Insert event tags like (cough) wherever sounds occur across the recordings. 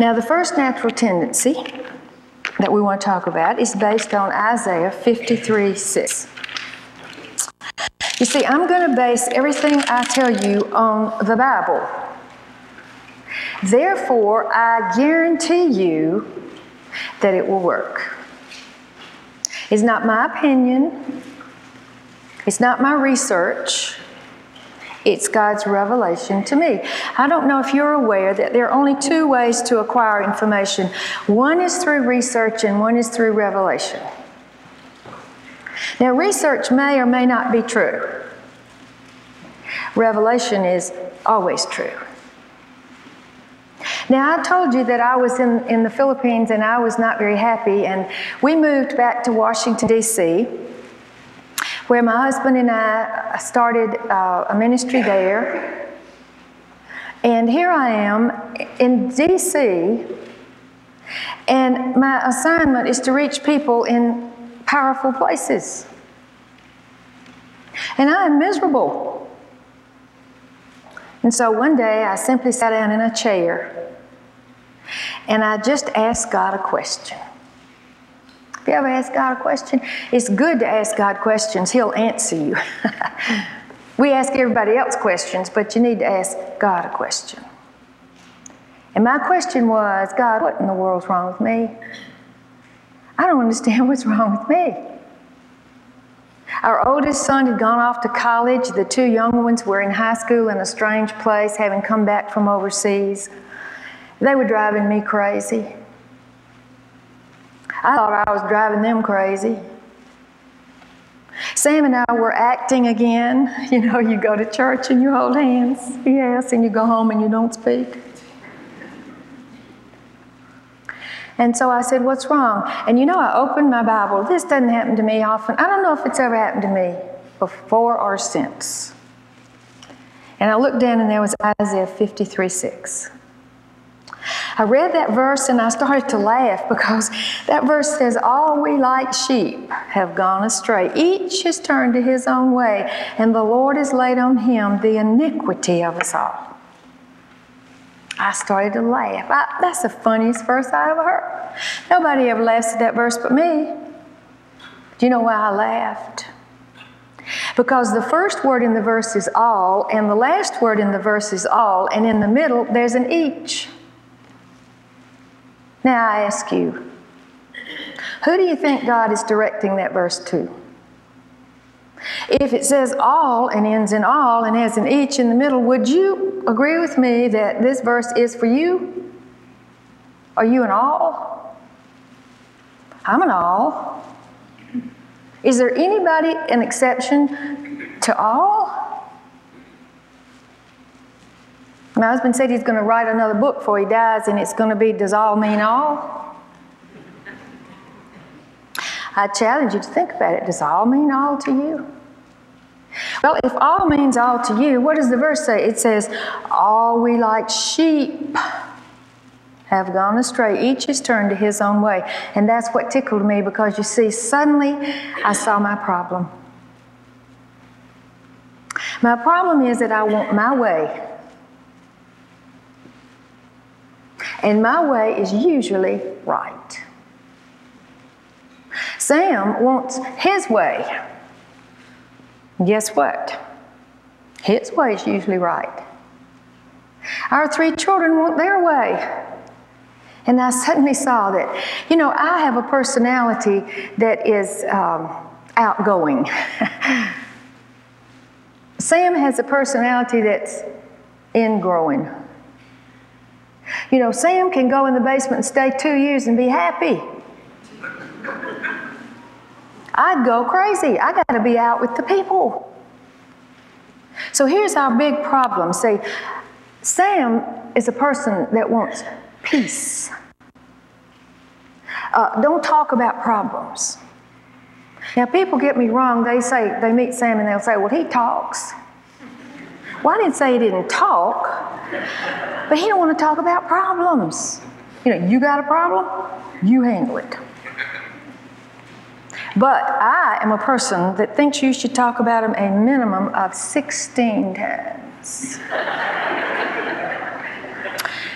Now, the first natural tendency that we want to talk about is based on Isaiah 53 6. You see, I'm going to base everything I tell you on the Bible. Therefore, I guarantee you that it will work. It's not my opinion, it's not my research. It's God's revelation to me. I don't know if you're aware that there are only two ways to acquire information one is through research, and one is through revelation. Now, research may or may not be true, revelation is always true. Now, I told you that I was in, in the Philippines and I was not very happy, and we moved back to Washington, D.C where my husband and I started uh, a ministry there. And here I am in DC, and my assignment is to reach people in powerful places. And I am miserable. And so one day I simply sat down in a chair and I just asked God a question. You ever asked God a question? It's good to ask God questions, He'll answer you. (laughs) we ask everybody else questions, but you need to ask God a question. And my question was God, what in the world's wrong with me? I don't understand what's wrong with me. Our oldest son had gone off to college. The two young ones were in high school in a strange place, having come back from overseas. They were driving me crazy. I thought I was driving them crazy. Sam and I were acting again. (laughs) You know, you go to church and you hold hands, yes, and you go home and you don't speak. And so I said, What's wrong? And you know, I opened my Bible. This doesn't happen to me often. I don't know if it's ever happened to me before or since. And I looked down and there was Isaiah 53 6. I read that verse and I started to laugh because that verse says, All we like sheep have gone astray. Each has turned to his own way, and the Lord has laid on him the iniquity of us all. I started to laugh. I, that's the funniest verse I ever heard. Nobody ever laughs at that verse but me. Do you know why I laughed? Because the first word in the verse is all, and the last word in the verse is all, and in the middle there's an each. Now I ask you, who do you think God is directing that verse to? If it says all and ends in all and has an each in the middle, would you agree with me that this verse is for you? Are you an all? I'm an all. Is there anybody an exception to all? My husband said he's going to write another book before he dies, and it's going to be Does All Mean All? I challenge you to think about it. Does all mean all to you? Well, if all means all to you, what does the verse say? It says, All we like sheep have gone astray. Each has turned to his own way. And that's what tickled me because you see, suddenly I saw my problem. My problem is that I want my way and my way is usually right. Sam wants his way. Guess what? His way is usually right. Our three children want their way. And I suddenly saw that, you know, I have a personality that is um, outgoing. (laughs) Sam has a personality that's ingrowing. You know, Sam can go in the basement and stay two years and be happy. I'd go crazy. I got to be out with the people. So here's our big problem. See, Sam is a person that wants peace. Uh, don't talk about problems. Now, people get me wrong. They say, they meet Sam and they'll say, well, he talks. Well, I didn't say he didn't talk. But he don't want to talk about problems. You know, you got a problem, you handle it. But I am a person that thinks you should talk about them a minimum of 16 times.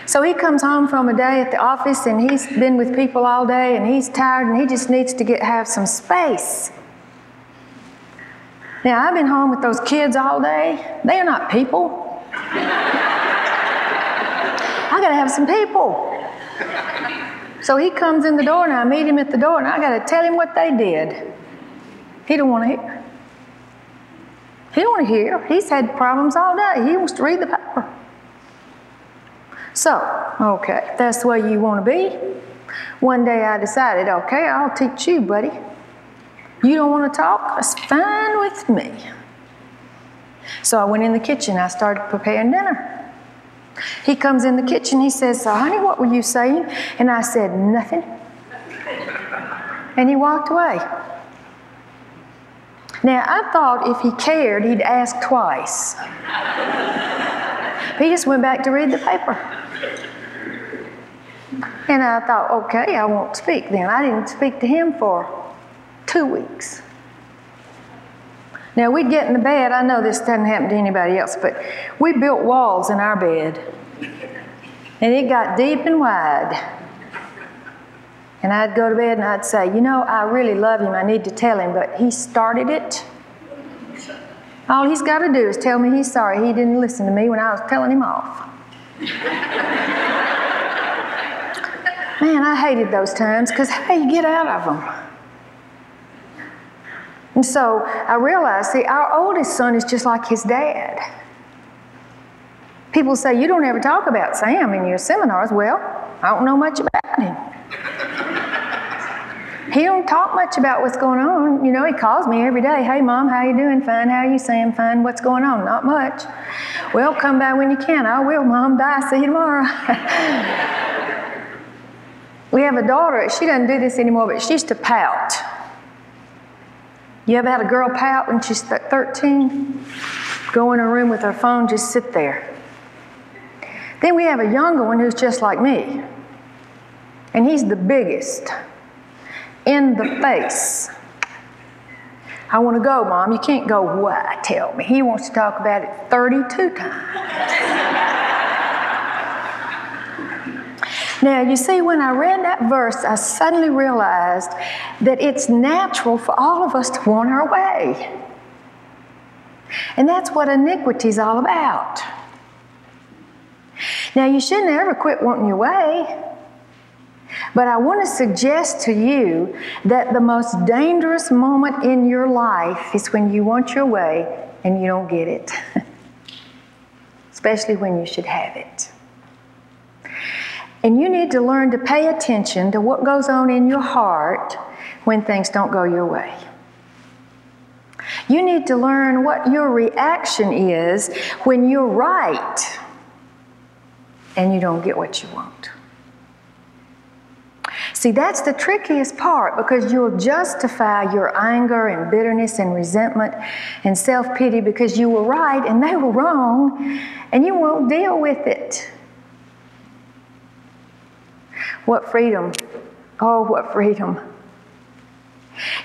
So he comes home from a day at the office and he's been with people all day and he's tired and he just needs to get have some space. Now I've been home with those kids all day. They are not people. I got to have some people. So he comes in the door and I meet him at the door and I got to tell him what they did. He don't want to hear. He don't want to hear. He's had problems all day. He wants to read the paper. So, okay, that's the way you want to be. One day I decided, okay, I'll teach you, buddy. You don't want to talk? That's fine with me. So I went in the kitchen. I started preparing dinner. He comes in the kitchen. He says, So, honey, what were you saying? And I said, Nothing. And he walked away. Now, I thought if he cared, he'd ask twice. he just went back to read the paper. And I thought, okay, I won't speak then. I didn't speak to him for two weeks. Now, we'd get in the bed. I know this doesn't happen to anybody else, but we built walls in our bed. And it got deep and wide. And I'd go to bed and I'd say, You know, I really love him. I need to tell him, but he started it. All he's got to do is tell me he's sorry he didn't listen to me when I was telling him off. Man, I hated those times because how you get out of them? And so I realized, see, our oldest son is just like his dad. People say, You don't ever talk about Sam in your seminars. Well, I don't know much about him. he don't talk much about what's going on. You know, he calls me every day. Hey, Mom, how you doing? Fine. How you, Sam? Fine. What's going on? Not much. Well, come by when you can. I will, Mom. Bye. See you tomorrow. (laughs) we have a daughter. She doesn't do this anymore, but she used to pout. You ever had a girl pout when she's 13? Go in her room with her phone, just sit there. Then we have a younger one who's just like me. And he's the biggest in the face. I want to go, Mom. You can't go, what? Tell me. He wants to talk about it 32 times. Now, you see, when I read that verse, I suddenly realized that it's natural for all of us to want our way. And that's what iniquity is all about. Now, you shouldn't ever quit wanting your way. But I want to suggest to you that the most dangerous moment in your life is when you want your way and you don't get it, (laughs) especially when you should have it. And you need to learn to pay attention to what goes on in your heart when things don't go your way. You need to learn what your reaction is when you're right and you don't get what you want. See, that's the trickiest part because you'll justify your anger and bitterness and resentment and self pity because you were right and they were wrong, and you won't deal with it. What freedom! Oh, what freedom!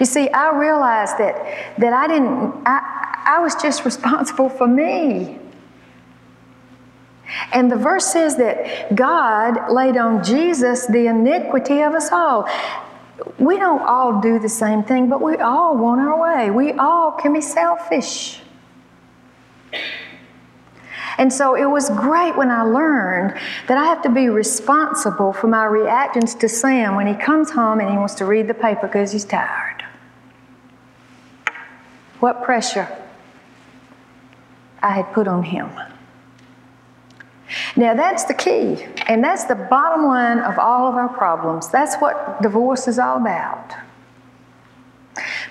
You see, I realized that, that I didn't, I, I was just responsible for me. And the verse says that God laid on Jesus the iniquity of us all. We don't all do the same thing, but we all want our way. We all can be selfish. And so it was great when I learned that I have to be responsible for my reactions to Sam when he comes home and he wants to read the paper because he's tired. What pressure I had put on him. Now, that's the key, and that's the bottom line of all of our problems. That's what divorce is all about.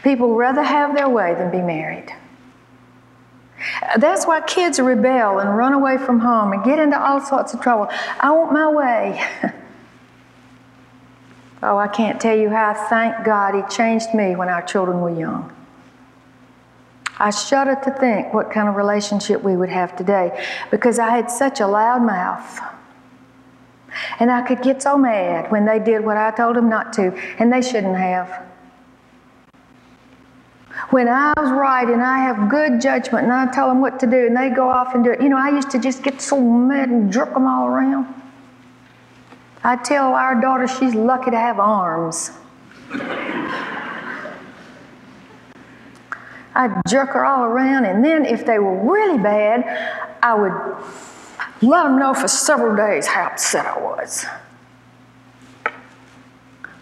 People rather have their way than be married. That's why kids rebel and run away from home and get into all sorts of trouble. I want my way. (laughs) oh, I can't tell you how I thank God He changed me when our children were young. I shudder to think what kind of relationship we would have today because I had such a loud mouth. And I could get so mad when they did what I told them not to, and they shouldn't have. When I was right and I have good judgment and I tell them what to do and they go off and do it, you know, I used to just get so mad and jerk them all around. I tell our daughter she's lucky to have arms. I'd jerk her all around, and then if they were really bad, I would let them know for several days how upset I was.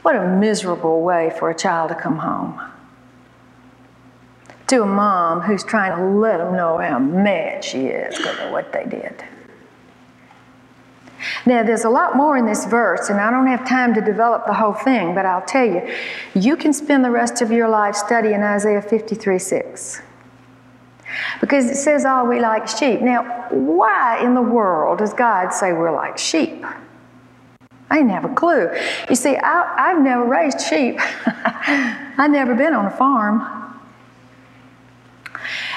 What a miserable way for a child to come home. To a mom who's trying to let them know how mad she is because of what they did. Now, there's a lot more in this verse, and I don't have time to develop the whole thing, but I'll tell you, you can spend the rest of your life studying Isaiah 53 6. Because it says, oh, we like sheep. Now, why in the world does God say we're like sheep? I didn't have a clue. You see, I, have never raised sheep, (laughs) I've never been on a farm.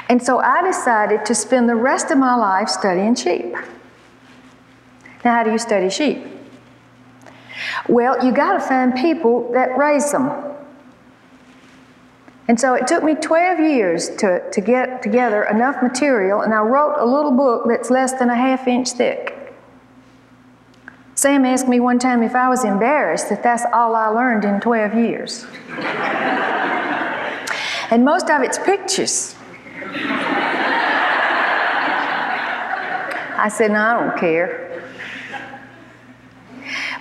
And so I decided to spend the rest of my life studying sheep. Now, how do you study sheep? Well, you got to find people that raise them. And so it took me 12 years to, to get together enough material, and I wrote a little book that's less than a half inch thick. Sam asked me one time if I was embarrassed that that's all I learned in 12 years. (laughs) and most of it's pictures. I said, No, I don't care.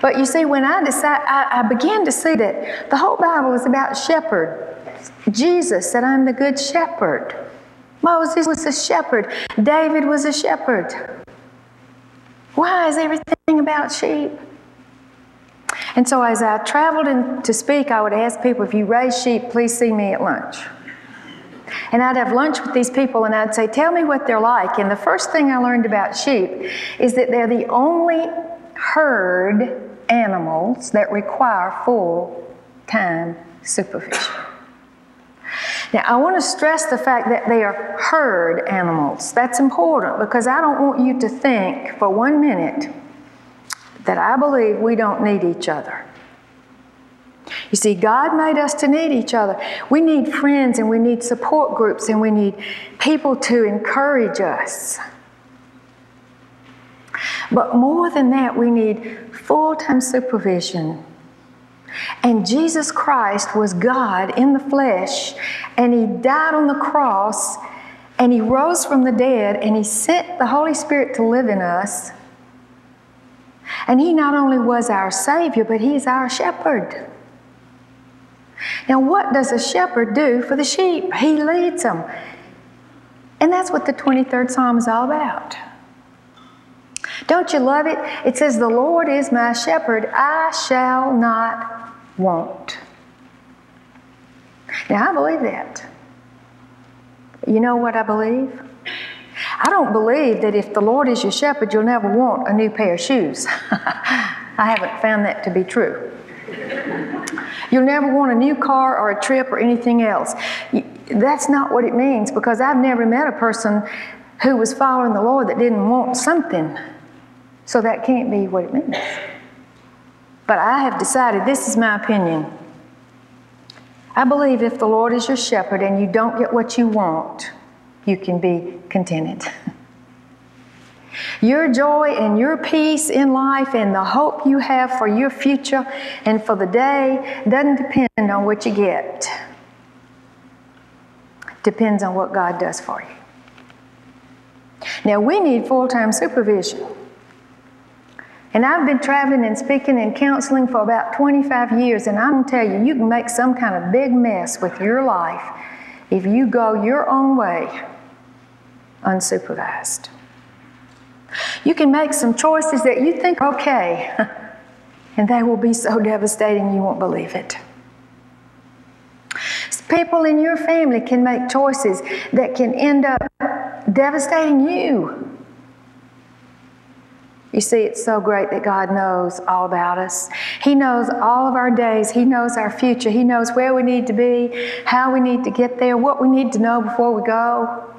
But you see, when I decided, I, I began to see that the whole Bible is about shepherd. Jesus said, I'm the good shepherd. Moses was a shepherd. David was a shepherd. Why is everything about sheep? And so as I traveled in, to speak, I would ask people, if you raise sheep, please see me at lunch. And I'd have lunch with these people and I'd say, Tell me what they're like. And the first thing I learned about sheep is that they're the only herd animals that require full time supervision. Now, I want to stress the fact that they are herd animals. That's important because I don't want you to think for one minute that I believe we don't need each other. You see, God made us to need each other. We need friends and we need support groups and we need people to encourage us. But more than that, we need full time supervision. And Jesus Christ was God in the flesh, and He died on the cross, and He rose from the dead, and He sent the Holy Spirit to live in us. And He not only was our Savior, but He's our shepherd. Now, what does a shepherd do for the sheep? He leads them. And that's what the 23rd Psalm is all about. Don't you love it? It says, The Lord is my shepherd, I shall not want. Now, I believe that. You know what I believe? I don't believe that if the Lord is your shepherd, you'll never want a new pair of shoes. (laughs) I haven't found that to be true. You'll never want a new car or a trip or anything else. That's not what it means because I've never met a person who was following the Lord that didn't want something. So that can't be what it means. But I have decided this is my opinion. I believe if the Lord is your shepherd and you don't get what you want, you can be contented. Your joy and your peace in life and the hope you have for your future and for the day doesn't depend on what you get. Depends on what God does for you. Now we need full-time supervision. And I've been traveling and speaking and counseling for about 25 years, and I'm to tell you, you can make some kind of big mess with your life if you go your own way unsupervised. You can make some choices that you think okay, (laughs) and they will be so devastating you won't believe it. People in your family can make choices that can end up devastating you. You see, it's so great that God knows all about us. He knows all of our days. He knows our future. He knows where we need to be, how we need to get there, what we need to know before we go.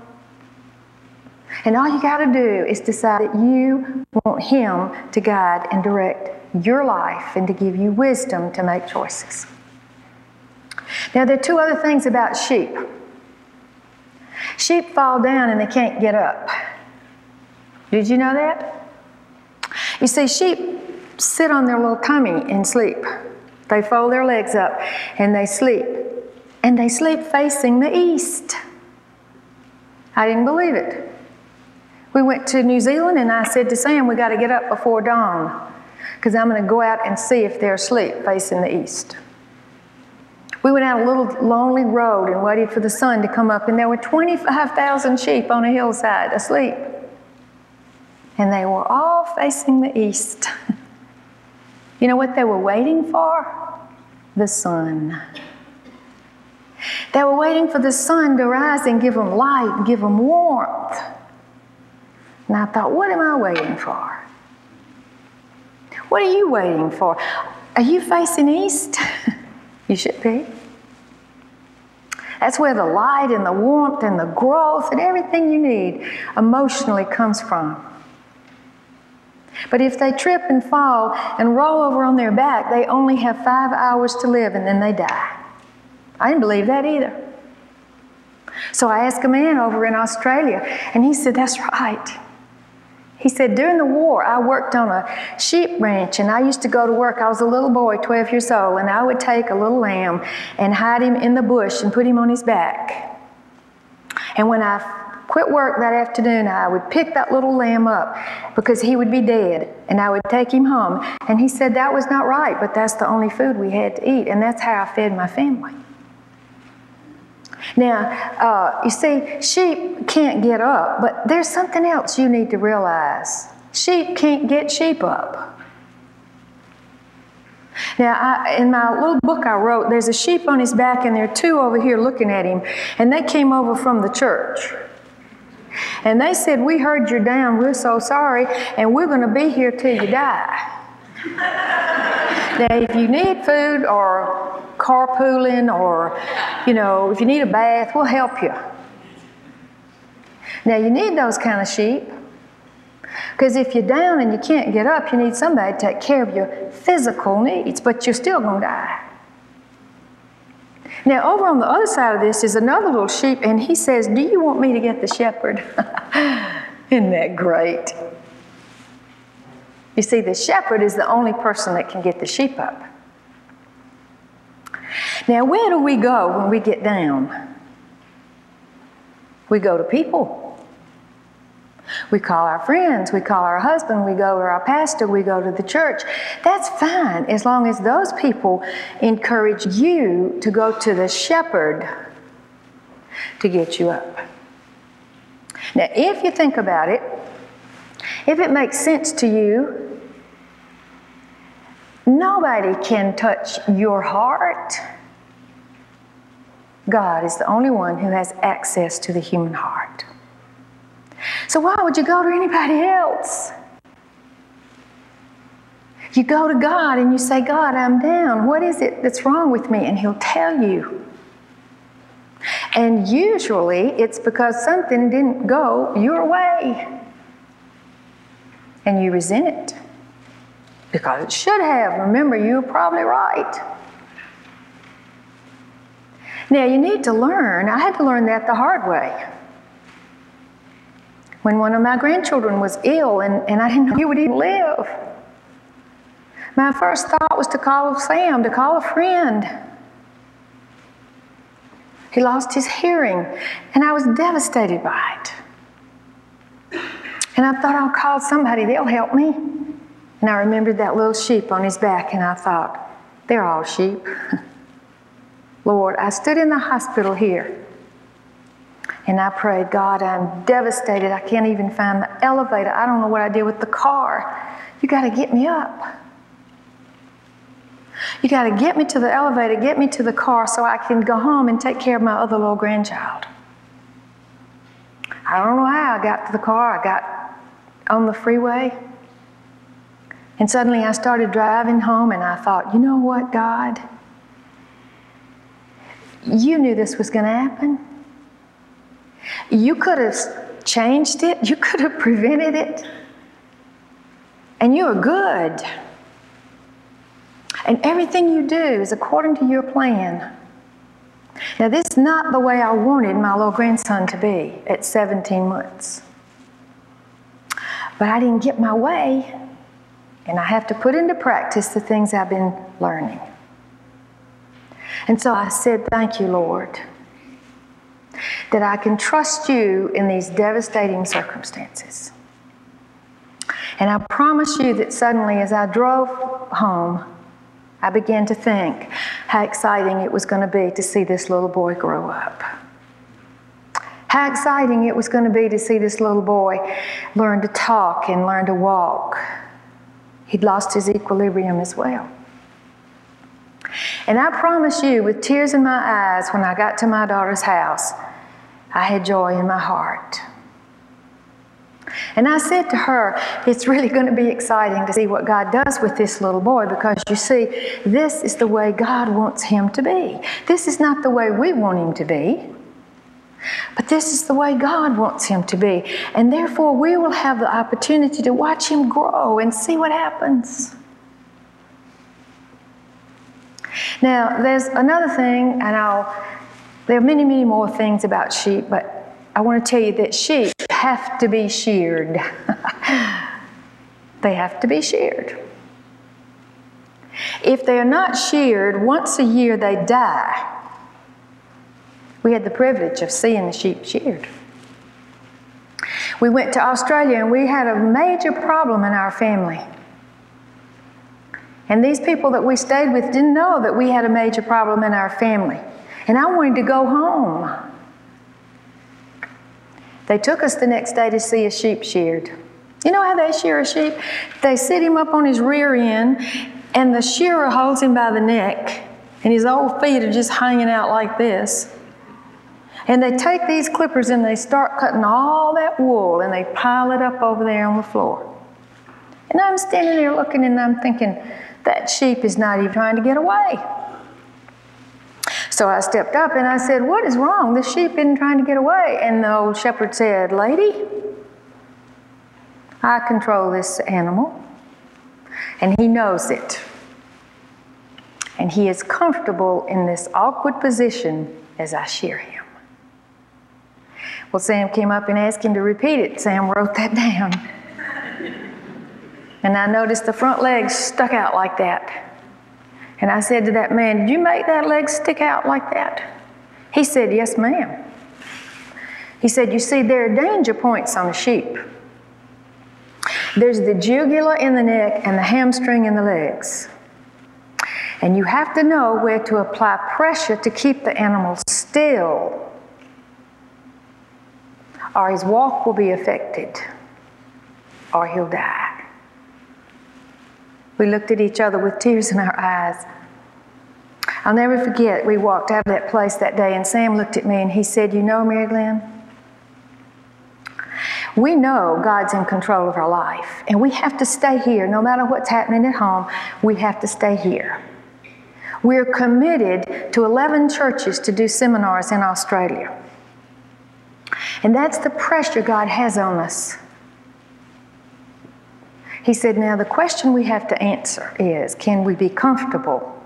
And all you got to do is decide that you want Him to guide and direct your life and to give you wisdom to make choices. Now, there are two other things about sheep sheep fall down and they can't get up. Did you know that? You see, sheep sit on their little tummy and sleep. They fold their legs up and they sleep. And they sleep facing the east. I didn't believe it. We went to New Zealand and I said to Sam, we got to get up before dawn because I'm going to go out and see if they're asleep facing the east. We went out a little lonely road and waited for the sun to come up, and there were 25,000 sheep on a hillside asleep. And they were all facing the east. (laughs) you know what they were waiting for? The sun. They were waiting for the sun to rise and give them light, give them warmth. And I thought, what am I waiting for? What are you waiting for? Are you facing east? (laughs) you should be. That's where the light and the warmth and the growth and everything you need emotionally comes from. But if they trip and fall and roll over on their back, they only have five hours to live and then they die. I didn't believe that either. So I asked a man over in Australia, and he said, That's right. He said, During the war, I worked on a sheep ranch, and I used to go to work. I was a little boy, 12 years old, and I would take a little lamb and hide him in the bush and put him on his back. And when I quit work that afternoon, I would pick that little lamb up because he would be dead, and I would take him home. And he said that was not right, but that's the only food we had to eat, and that's how I fed my family. Now, uh, you see, sheep can't get up, but there's something else you need to realize. Sheep can't get sheep up. Now, I, in my little book I wrote, there's a sheep on his back, and there are two over here looking at him, and they came over from the church. And they said, We heard you're down, we're so sorry, and we're going to be here till you die. (laughs) now, if you need food or carpooling or, you know, if you need a bath, we'll help you. Now, you need those kind of sheep because if you're down and you can't get up, you need somebody to take care of your physical needs, but you're still going to die. Now, over on the other side of this is another little sheep, and he says, Do you want me to get the shepherd? (laughs) Isn't that great? You see, the shepherd is the only person that can get the sheep up. Now, where do we go when we get down? We go to people. We call our friends, we call our husband, we go to our pastor, we go to the church. That's fine as long as those people encourage you to go to the shepherd to get you up. Now, if you think about it, if it makes sense to you, nobody can touch your heart God is the only one who has access to the human heart. So why would you go to anybody else? You go to God and you say, God, I'm down. What is it that's wrong with me? And He'll tell you. And usually it's because something didn't go your way. And you resent it because it should have. Remember, you were probably right. Now, you need to learn, I had to learn that the hard way. When one of my grandchildren was ill and, and I didn't know he would even live, my first thought was to call Sam, to call a friend. He lost his hearing, and I was devastated by it. And I thought, I'll call somebody, they'll help me. And I remembered that little sheep on his back, and I thought, they're all sheep. (laughs) Lord, I stood in the hospital here and I prayed, God, I'm devastated. I can't even find the elevator. I don't know what I did with the car. You got to get me up. You got to get me to the elevator, get me to the car so I can go home and take care of my other little grandchild. I don't know how I got to the car. I got on the freeway. And suddenly I started driving home and I thought, you know what, God? You knew this was going to happen. You could have changed it, you could have prevented it. And you are good. And everything you do is according to your plan. Now, this is not the way I wanted my little grandson to be at 17 months. But I didn't get my way. And I have to put into practice the things I've been learning. And so I said, Thank you, Lord, that I can trust you in these devastating circumstances. And I promise you that suddenly, as I drove home, I began to think how exciting it was going to be to see this little boy grow up. How exciting it was going to be to see this little boy learn to talk and learn to walk. He'd lost his equilibrium as well. And I promise you, with tears in my eyes, when I got to my daughter's house, I had joy in my heart. And I said to her, It's really going to be exciting to see what God does with this little boy because you see, this is the way God wants him to be. This is not the way we want him to be, but this is the way God wants him to be. And therefore, we will have the opportunity to watch him grow and see what happens. Now, there's another thing, and I'll, there are many, many more things about sheep, but I want to tell you that sheep have to be sheared. (laughs) they have to be sheared. If they are not sheared, once a year they die. We had the privilege of seeing the sheep sheared. We went to Australia and we had a major problem in our family. And these people that we stayed with didn't know that we had a major problem in our family. And I wanted to go home. They took us the next day to see a sheep sheared. You know how they shear a sheep? They sit him up on his rear end, and the shearer holds him by the neck, and his old feet are just hanging out like this. And they take these clippers and they start cutting all that wool and they pile it up over there on the floor. And I'm standing there looking and I'm thinking, that sheep is not even trying to get away. So I stepped up and I said, What is wrong? The sheep isn't trying to get away. And the old shepherd said, Lady, I control this animal, and he knows it. And he is comfortable in this awkward position as I shear him. Well, Sam came up and asked him to repeat it. Sam wrote that (laughs) down. And I noticed the front legs stuck out like that. And I said to that man, Did you make that leg stick out like that? He said, Yes, ma'am. He said, You see, there are danger points on a sheep. There's the jugular in the neck and the hamstring in the legs. And you have to know where to apply pressure to keep the animal still, or his walk will be affected, or he'll die. We looked at each other with tears in our eyes. I'll never forget, we walked out of that place that day, and Sam looked at me and he said, You know, Mary Glenn, we know God's in control of our life, and we have to stay here. No matter what's happening at home, we have to stay here. We're committed to 11 churches to do seminars in Australia. And that's the pressure God has on us. He said, Now the question we have to answer is can we be comfortable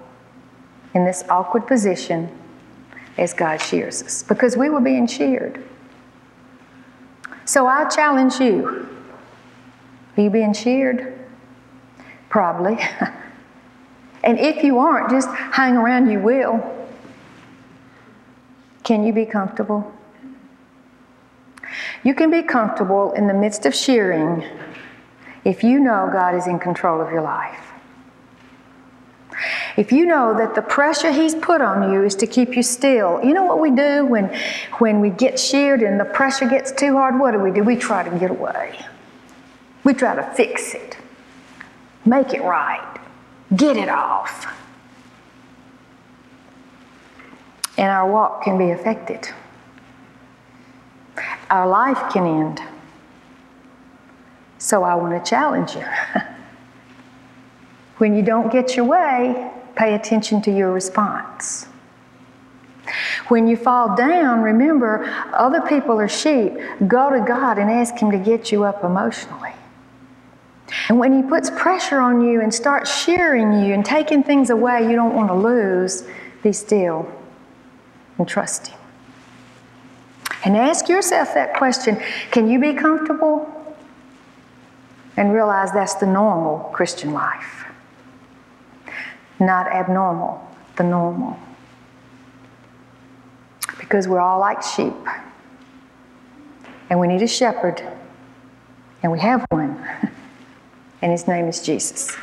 in this awkward position as God shears us? Because we were being sheared. So I challenge you are you being sheared? Probably. (laughs) and if you aren't, just hang around, you will. Can you be comfortable? You can be comfortable in the midst of shearing if you know God is in control of your life. If you know that the pressure He's put on you is to keep you still, you know what we do when, when we get sheared and the pressure gets too hard? What do we do? We try to get away. We try to fix it, make it right, get it off. And our walk can be affected, our life can end. So I want to challenge you. when you don't get your way, pay attention to your response. When you fall down, remember other people are sheep. Go to God and ask Him to get you up emotionally. And when He puts pressure on you and starts shearing you and taking things away you don't want to lose, be still and trust Him. And ask yourself that question Can you be comfortable and realize that's the normal Christian life. Not abnormal, the normal. Because we're all like sheep. And we need a shepherd. And we have one. (laughs) And his name is Jesus.